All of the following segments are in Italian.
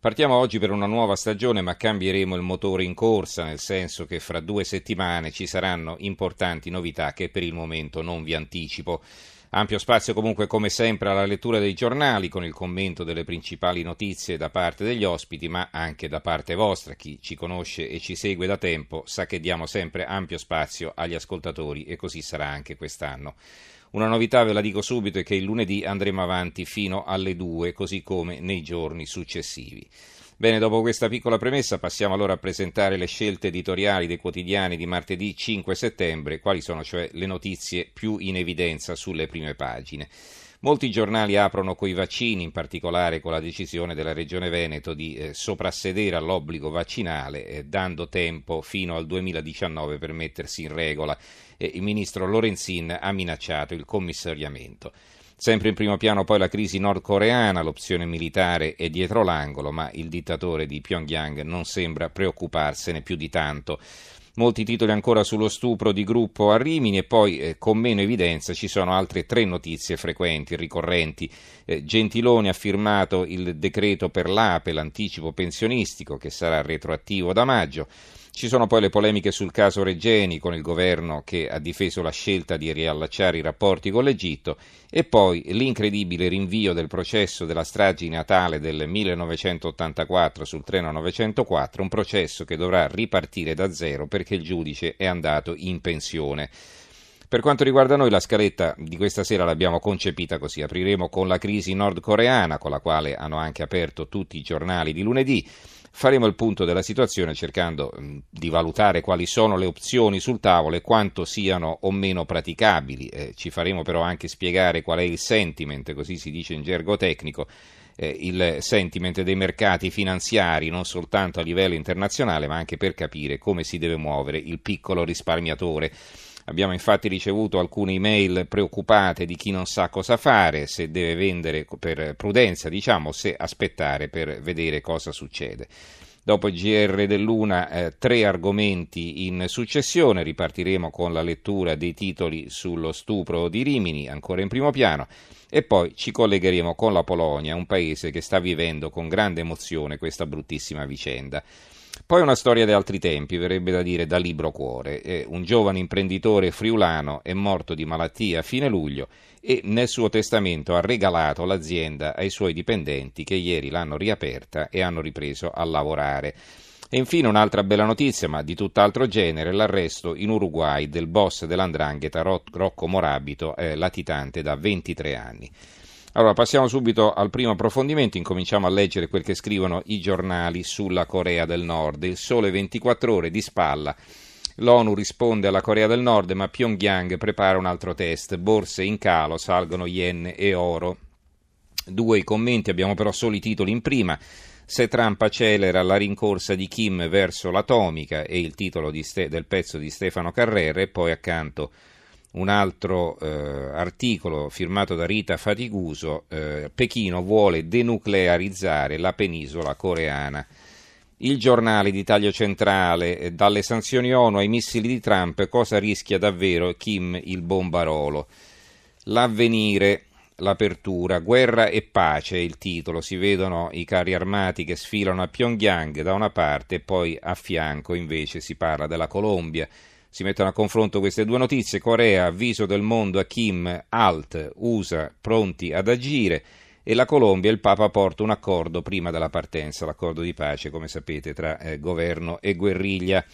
Partiamo oggi per una nuova stagione, ma cambieremo il motore in corsa, nel senso che fra due settimane ci saranno importanti novità che per il momento non vi anticipo. Ampio spazio comunque come sempre alla lettura dei giornali con il commento delle principali notizie da parte degli ospiti ma anche da parte vostra. Chi ci conosce e ci segue da tempo sa che diamo sempre ampio spazio agli ascoltatori e così sarà anche quest'anno. Una novità ve la dico subito è che il lunedì andremo avanti fino alle 2 così come nei giorni successivi. Bene, dopo questa piccola premessa passiamo allora a presentare le scelte editoriali dei quotidiani di martedì 5 settembre, quali sono cioè le notizie più in evidenza sulle prime pagine. Molti giornali aprono coi vaccini, in particolare con la decisione della Regione Veneto di eh, soprassedere all'obbligo vaccinale, eh, dando tempo fino al 2019 per mettersi in regola. Eh, il ministro Lorenzin ha minacciato il commissariamento. Sempre in primo piano poi la crisi nordcoreana, l'opzione militare è dietro l'angolo, ma il dittatore di Pyongyang non sembra preoccuparsene più di tanto. Molti titoli ancora sullo stupro di gruppo a Rimini e poi eh, con meno evidenza ci sono altre tre notizie frequenti, ricorrenti. Eh, Gentiloni ha firmato il decreto per l'APE, l'anticipo pensionistico, che sarà retroattivo da maggio. Ci sono poi le polemiche sul caso Regeni con il governo che ha difeso la scelta di riallacciare i rapporti con l'Egitto e poi l'incredibile rinvio del processo della strage Natale del 1984 sul treno 904, un processo che dovrà ripartire da zero perché il giudice è andato in pensione. Per quanto riguarda noi la scaletta di questa sera l'abbiamo concepita così, apriremo con la crisi nordcoreana con la quale hanno anche aperto tutti i giornali di lunedì, Faremo il punto della situazione cercando mh, di valutare quali sono le opzioni sul tavolo e quanto siano o meno praticabili. Eh, ci faremo però anche spiegare qual è il sentiment, così si dice in gergo tecnico, eh, il sentiment dei mercati finanziari, non soltanto a livello internazionale, ma anche per capire come si deve muovere il piccolo risparmiatore. Abbiamo infatti ricevuto alcune email preoccupate di chi non sa cosa fare, se deve vendere per prudenza, diciamo, se aspettare per vedere cosa succede. Dopo il GR dell'Una, eh, tre argomenti in successione, ripartiremo con la lettura dei titoli sullo stupro di Rimini, ancora in primo piano, e poi ci collegheremo con la Polonia, un paese che sta vivendo con grande emozione questa bruttissima vicenda. Poi una storia di altri tempi, verrebbe da dire da libro cuore. Eh, un giovane imprenditore friulano è morto di malattia a fine luglio e nel suo testamento ha regalato l'azienda ai suoi dipendenti che ieri l'hanno riaperta e hanno ripreso a lavorare. E infine un'altra bella notizia, ma di tutt'altro genere, l'arresto in Uruguay del boss dell'andrangheta Rocco Morabito, eh, latitante da 23 anni. Allora, passiamo subito al primo approfondimento, incominciamo a leggere quel che scrivono i giornali sulla Corea del Nord. Il sole 24 ore di spalla. L'ONU risponde alla Corea del Nord, ma Pyongyang prepara un altro test. Borse in calo, salgono yen e oro. Due commenti, abbiamo però solo i titoli in prima. Se Trump accelera la rincorsa di Kim verso l'atomica è il titolo Ste- del pezzo di Stefano Carrera e poi accanto un altro eh, articolo firmato da Rita Fatiguso, eh, Pechino vuole denuclearizzare la penisola coreana. Il giornale di taglio centrale, eh, dalle sanzioni ONU ai missili di Trump, cosa rischia davvero Kim il bombarolo? L'avvenire, l'apertura, guerra e pace è il titolo, si vedono i carri armati che sfilano a Pyongyang da una parte e poi a fianco invece si parla della Colombia si mettono a confronto queste due notizie. Corea, avviso del mondo a Kim, alt, USA, pronti ad agire. E la Colombia, il Papa porta un accordo prima della partenza, l'accordo di pace, come sapete, tra eh, governo e guerriglia.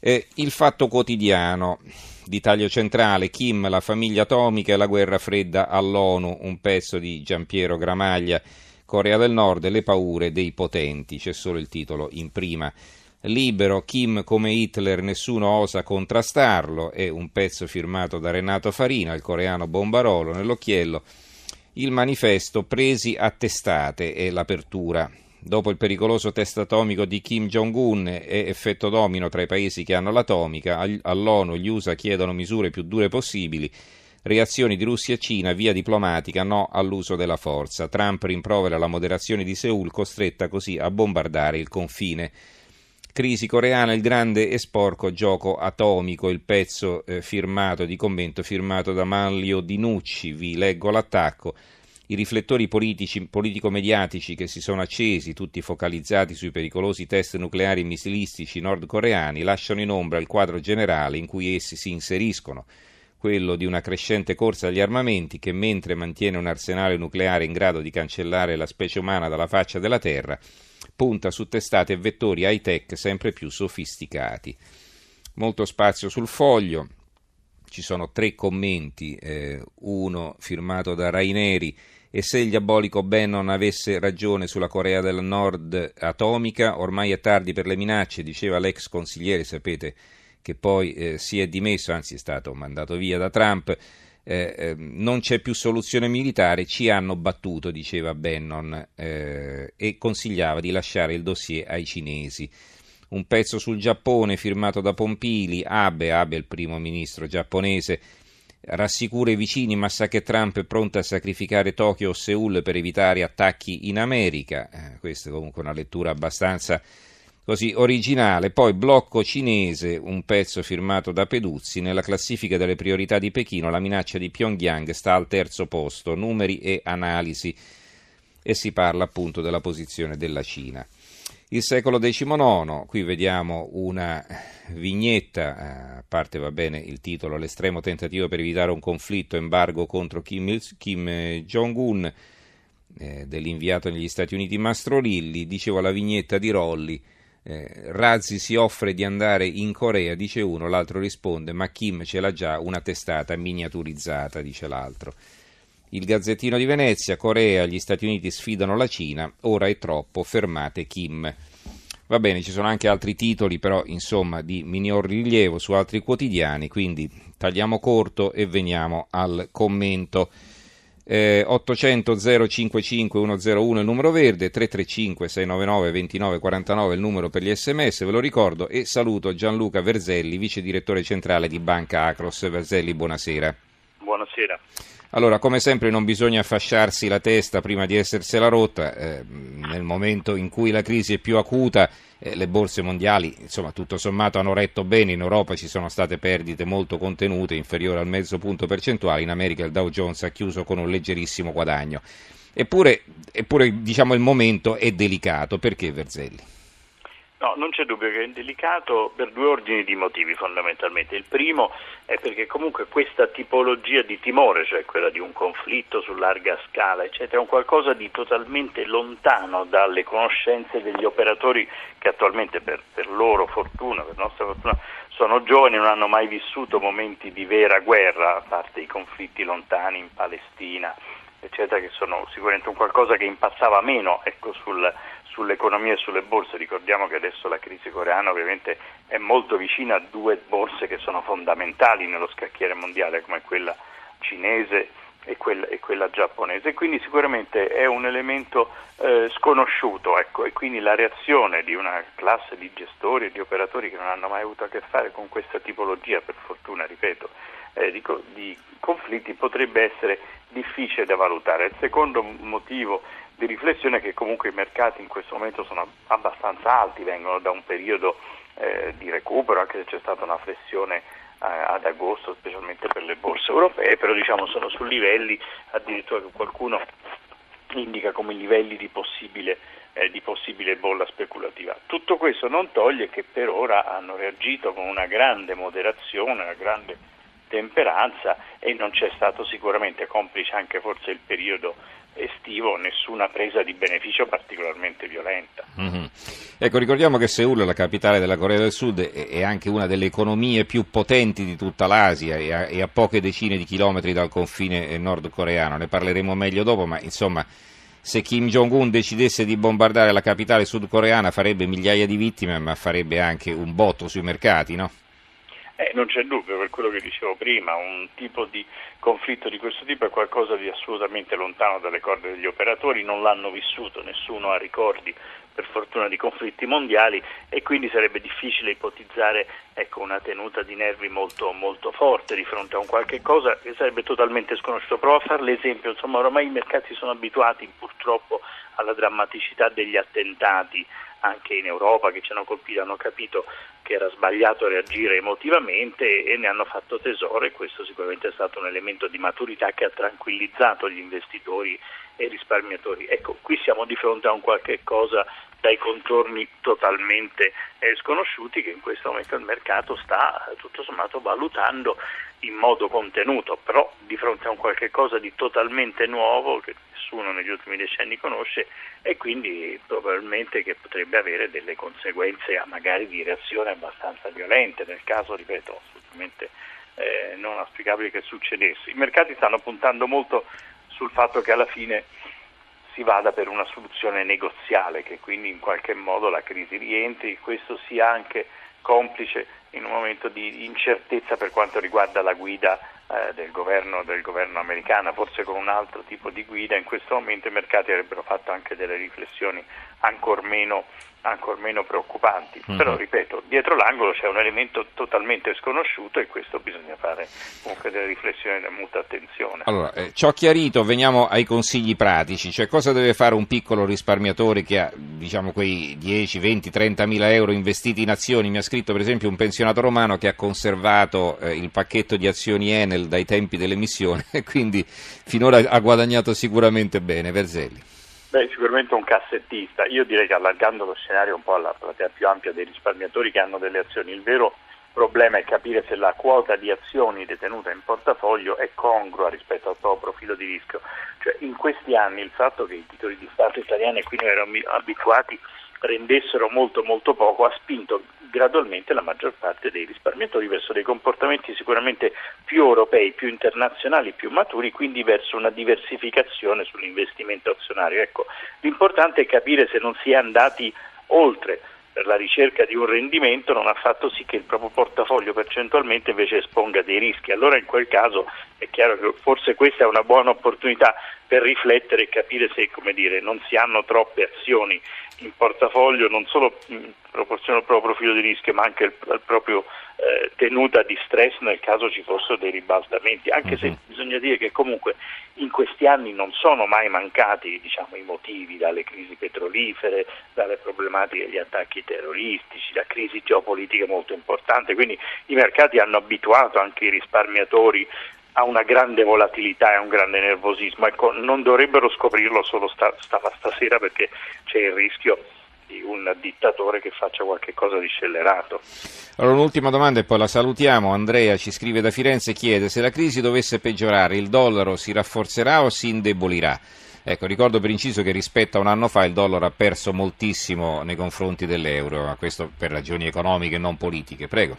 Eh, il fatto quotidiano di taglio centrale, Kim, la famiglia atomica e la guerra fredda all'ONU, un pezzo di Giampiero Gramaglia, Corea del Nord e le paure dei potenti, c'è solo il titolo in prima libero, Kim come Hitler, nessuno osa contrastarlo, è un pezzo firmato da Renato Farina, il coreano Bombarolo, nell'occhiello, il manifesto presi a testate è l'apertura dopo il pericoloso test atomico di Kim Jong-un e effetto domino tra i paesi che hanno l'atomica, all'ONU gli USA chiedono misure più dure possibili. Reazioni di Russia e Cina, via diplomatica, no all'uso della forza. Trump rimprovera la moderazione di Seoul, costretta così a bombardare il confine. Crisi coreana, il grande e sporco gioco atomico, il pezzo eh, firmato di commento firmato da Manlio Dinucci. Vi leggo l'attacco. I riflettori politici, politico-mediatici che si sono accesi, tutti focalizzati sui pericolosi test nucleari e missilistici nordcoreani, lasciano in ombra il quadro generale in cui essi si inseriscono, quello di una crescente corsa agli armamenti che, mentre mantiene un arsenale nucleare in grado di cancellare la specie umana dalla faccia della Terra, punta su testate e vettori high-tech sempre più sofisticati. Molto spazio sul foglio, ci sono tre commenti, eh, uno firmato da Raineri e se il diabolico Bannon avesse ragione sulla Corea del Nord atomica, ormai è tardi per le minacce, diceva l'ex consigliere, sapete che poi eh, si è dimesso, anzi è stato mandato via da Trump, eh, eh, non c'è più soluzione militare, ci hanno battuto, diceva Bannon, eh, e consigliava di lasciare il dossier ai cinesi. Un pezzo sul Giappone firmato da Pompili, Abe, Abe il primo ministro giapponese, rassicura i vicini ma sa che Trump è pronto a sacrificare Tokyo o Seoul per evitare attacchi in America. Eh, questa è comunque una lettura abbastanza così originale. Poi blocco cinese, un pezzo firmato da Peduzzi, nella classifica delle priorità di Pechino la minaccia di Pyongyang sta al terzo posto, numeri e analisi e si parla appunto della posizione della Cina. Il secolo XIX, qui vediamo una vignetta, a parte va bene il titolo, l'estremo tentativo per evitare un conflitto, embargo contro Kim, Kim Jong-un, eh, dell'inviato negli Stati Uniti Mastrolilli, dicevo la vignetta di Rolli, eh, Razzi si offre di andare in Corea, dice uno, l'altro risponde, ma Kim ce l'ha già una testata miniaturizzata, dice l'altro. Il Gazzettino di Venezia, Corea, gli Stati Uniti sfidano la Cina, ora è troppo, fermate Kim. Va bene, ci sono anche altri titoli, però insomma di minor rilievo su altri quotidiani, quindi tagliamo corto e veniamo al commento. Eh, 800 055 101 il numero verde, 335 699 2949 il numero per gli sms, ve lo ricordo e saluto Gianluca Verzelli, vice direttore centrale di Banca Acros. Verzelli, buonasera. Buonasera. Allora, come sempre non bisogna fasciarsi la testa prima di essersela rotta, eh, nel momento in cui la crisi è più acuta eh, le borse mondiali, insomma, tutto sommato hanno retto bene, in Europa ci sono state perdite molto contenute, inferiori al mezzo punto percentuale, in America il Dow Jones ha chiuso con un leggerissimo guadagno. Eppure, eppure diciamo, il momento è delicato, perché Verzelli? No, non c'è dubbio che è delicato per due ordini di motivi fondamentalmente. Il primo è perché comunque questa tipologia di timore, cioè quella di un conflitto su larga scala, eccetera, è un qualcosa di totalmente lontano dalle conoscenze degli operatori che attualmente per, per loro fortuna, per nostra fortuna, sono giovani, non hanno mai vissuto momenti di vera guerra, a parte i conflitti lontani in Palestina, eccetera, che sono sicuramente un qualcosa che impazzava meno ecco, sul sull'economia e sulle borse. Ricordiamo che adesso la crisi coreana ovviamente è molto vicina a due borse che sono fondamentali nello scacchiere mondiale come quella cinese e quella, e quella giapponese quindi sicuramente è un elemento eh, sconosciuto ecco, e quindi la reazione di una classe di gestori e di operatori che non hanno mai avuto a che fare con questa tipologia, per fortuna ripeto, eh, di, di conflitti potrebbe essere difficile da valutare. Il secondo motivo di riflessione che comunque i mercati in questo momento sono abbastanza alti, vengono da un periodo eh, di recupero, anche se c'è stata una flessione ad agosto, specialmente per le borse europee, però diciamo sono su livelli addirittura che qualcuno indica come livelli di possibile, eh, di possibile bolla speculativa. Tutto questo non toglie che per ora hanno reagito con una grande moderazione, una grande temperanza e non c'è stato sicuramente complice anche forse il periodo estivo nessuna presa di beneficio particolarmente violenta. Mm-hmm. Ecco, ricordiamo che Seoul, la capitale della Corea del Sud, è anche una delle economie più potenti di tutta l'Asia e a, e a poche decine di chilometri dal confine nordcoreano. Ne parleremo meglio dopo, ma insomma, se Kim Jong-un decidesse di bombardare la capitale sudcoreana farebbe migliaia di vittime, ma farebbe anche un botto sui mercati, no? Eh, non c'è dubbio, per quello che dicevo prima, un tipo di conflitto di questo tipo è qualcosa di assolutamente lontano dalle corde degli operatori, non l'hanno vissuto, nessuno ha ricordi per fortuna di conflitti mondiali e quindi sarebbe difficile ipotizzare ecco, una tenuta di nervi molto, molto, forte di fronte a un qualche cosa che sarebbe totalmente sconosciuto. Provo a fare l'esempio, insomma ormai i mercati sono abituati purtroppo alla drammaticità degli attentati anche in Europa che ci hanno colpito hanno capito che era sbagliato reagire emotivamente e ne hanno fatto tesoro e questo sicuramente è stato un elemento di maturità che ha tranquillizzato gli investitori e risparmiatori. Ecco, qui siamo di fronte a un qualche cosa dai contorni totalmente eh, sconosciuti che in questo momento il mercato sta tutto sommato valutando in modo contenuto, però di fronte a un qualche cosa di totalmente nuovo che nessuno negli ultimi decenni conosce e quindi probabilmente che potrebbe avere delle conseguenze magari di reazione abbastanza violente, nel caso, ripeto, assolutamente eh, non auspicabile che succedesse. I mercati stanno puntando molto sul fatto che alla fine si vada per una soluzione negoziale, che quindi in qualche modo la crisi rientri, questo sia anche complice in un momento di incertezza per quanto riguarda la guida eh, del, governo, del, governo, americano, forse con un altro tipo di guida, in questo momento i mercati avrebbero fatto anche delle riflessioni ancor meno, ancor meno preoccupanti. Mm-hmm. Però ripeto, dietro l'angolo c'è un elemento totalmente sconosciuto e questo bisogna fare comunque delle riflessioni da molta attenzione. Allora, eh, ciò chiarito, veniamo ai consigli pratici, cioè cosa deve fare un piccolo risparmiatore che ha diciamo quei 10, 20, 30 mila euro investiti in azioni? Mi ha scritto per esempio un pensionato romano che ha conservato eh, il pacchetto di azioni Enel dai tempi dell'emissione e quindi finora ha guadagnato sicuramente bene. Verzelli. Beh, sicuramente un cassettista. Io direi che allargando lo scenario un po' alla platea più ampia dei risparmiatori che hanno delle azioni, il vero problema è capire se la quota di azioni detenuta in portafoglio è congrua rispetto al proprio profilo di rischio. Cioè, in questi anni il fatto che i titoli di Stato italiani, a cui noi eravamo abituati, rendessero molto molto poco ha spinto gradualmente la maggior parte dei risparmiatori verso dei comportamenti sicuramente più europei, più internazionali, più maturi, quindi verso una diversificazione sull'investimento azionario. Ecco, l'importante è capire se non si è andati oltre per la ricerca di un rendimento non ha fatto sì che il proprio portafoglio percentualmente invece esponga dei rischi. Allora in quel caso è chiaro che forse questa è una buona opportunità per riflettere e capire se dire, non si hanno troppe azioni in portafoglio non solo in proporzione al proprio profilo di rischio ma anche al proprio eh, tenuta di stress nel caso ci fossero dei ribaltamenti, anche se mhm. bisogna dire che comunque in questi anni non sono mai mancati diciamo, i motivi dalle crisi petrolifere, dalle problematiche degli attacchi terroristici, la crisi geopolitica molto importante, quindi i mercati hanno abituato anche i risparmiatori a una grande volatilità e un grande nervosismo. Ecco, non dovrebbero scoprirlo solo sta, sta, stasera perché c'è il rischio di un dittatore che faccia qualcosa di scellerato. Allora, un'ultima domanda e poi la salutiamo. Andrea ci scrive da Firenze e chiede se la crisi dovesse peggiorare il dollaro si rafforzerà o si indebolirà? Ecco, ricordo per inciso che rispetto a un anno fa il dollaro ha perso moltissimo nei confronti dell'euro, ma questo per ragioni economiche e non politiche. Prego.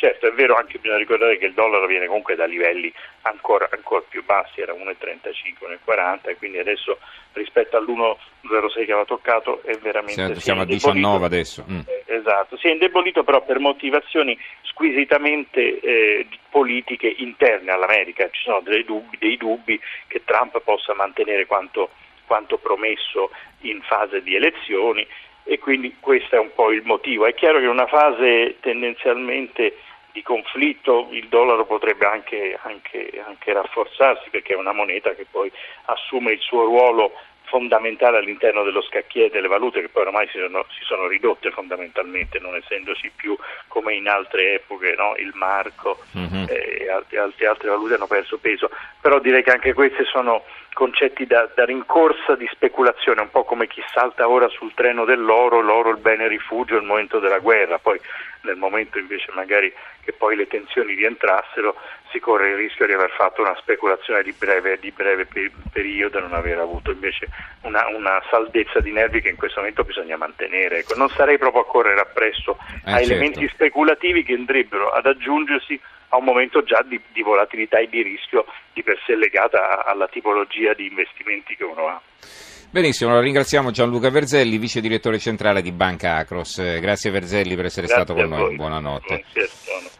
Certo, è vero, anche bisogna ricordare che il dollaro viene comunque da livelli ancora, ancora più bassi, era 1,35, 1,40 e quindi adesso rispetto all'1,06 che aveva toccato è veramente... Sì, siamo a 19 adesso. Mm. Eh, esatto, si è indebolito però per motivazioni squisitamente eh, politiche interne all'America, ci sono dei dubbi, dei dubbi che Trump possa mantenere quanto, quanto promesso in fase di elezioni e quindi questo è un po' il motivo. È chiaro che in una fase tendenzialmente di conflitto il dollaro potrebbe anche, anche, anche, rafforzarsi perché è una moneta che poi assume il suo ruolo fondamentale all'interno dello scacchiere delle valute che poi ormai si sono, si sono ridotte fondamentalmente non essendoci più come in altre epoche no? il marco mm-hmm. e altre, altre, valute hanno perso peso però direi che anche queste sono concetti da, da, rincorsa di speculazione, un po' come chi salta ora sul treno dell'oro, l'oro il bene rifugio al momento della guerra, poi nel momento invece magari che poi le tensioni rientrassero si corre il rischio di aver fatto una speculazione di breve, di breve periodo e non aver avuto invece una, una, saldezza di nervi che in questo momento bisogna mantenere. Ecco, non sarei proprio a correre appresso eh, a certo. elementi speculativi che andrebbero ad aggiungersi a un momento già di, di volatilità e di rischio di per sé legata alla tipologia di investimenti che uno ha. Benissimo, allora ringraziamo Gianluca Verzelli, vice direttore centrale di Banca Acros. Grazie Verzelli per essere Grazie stato con noi, buonanotte. Buonasera.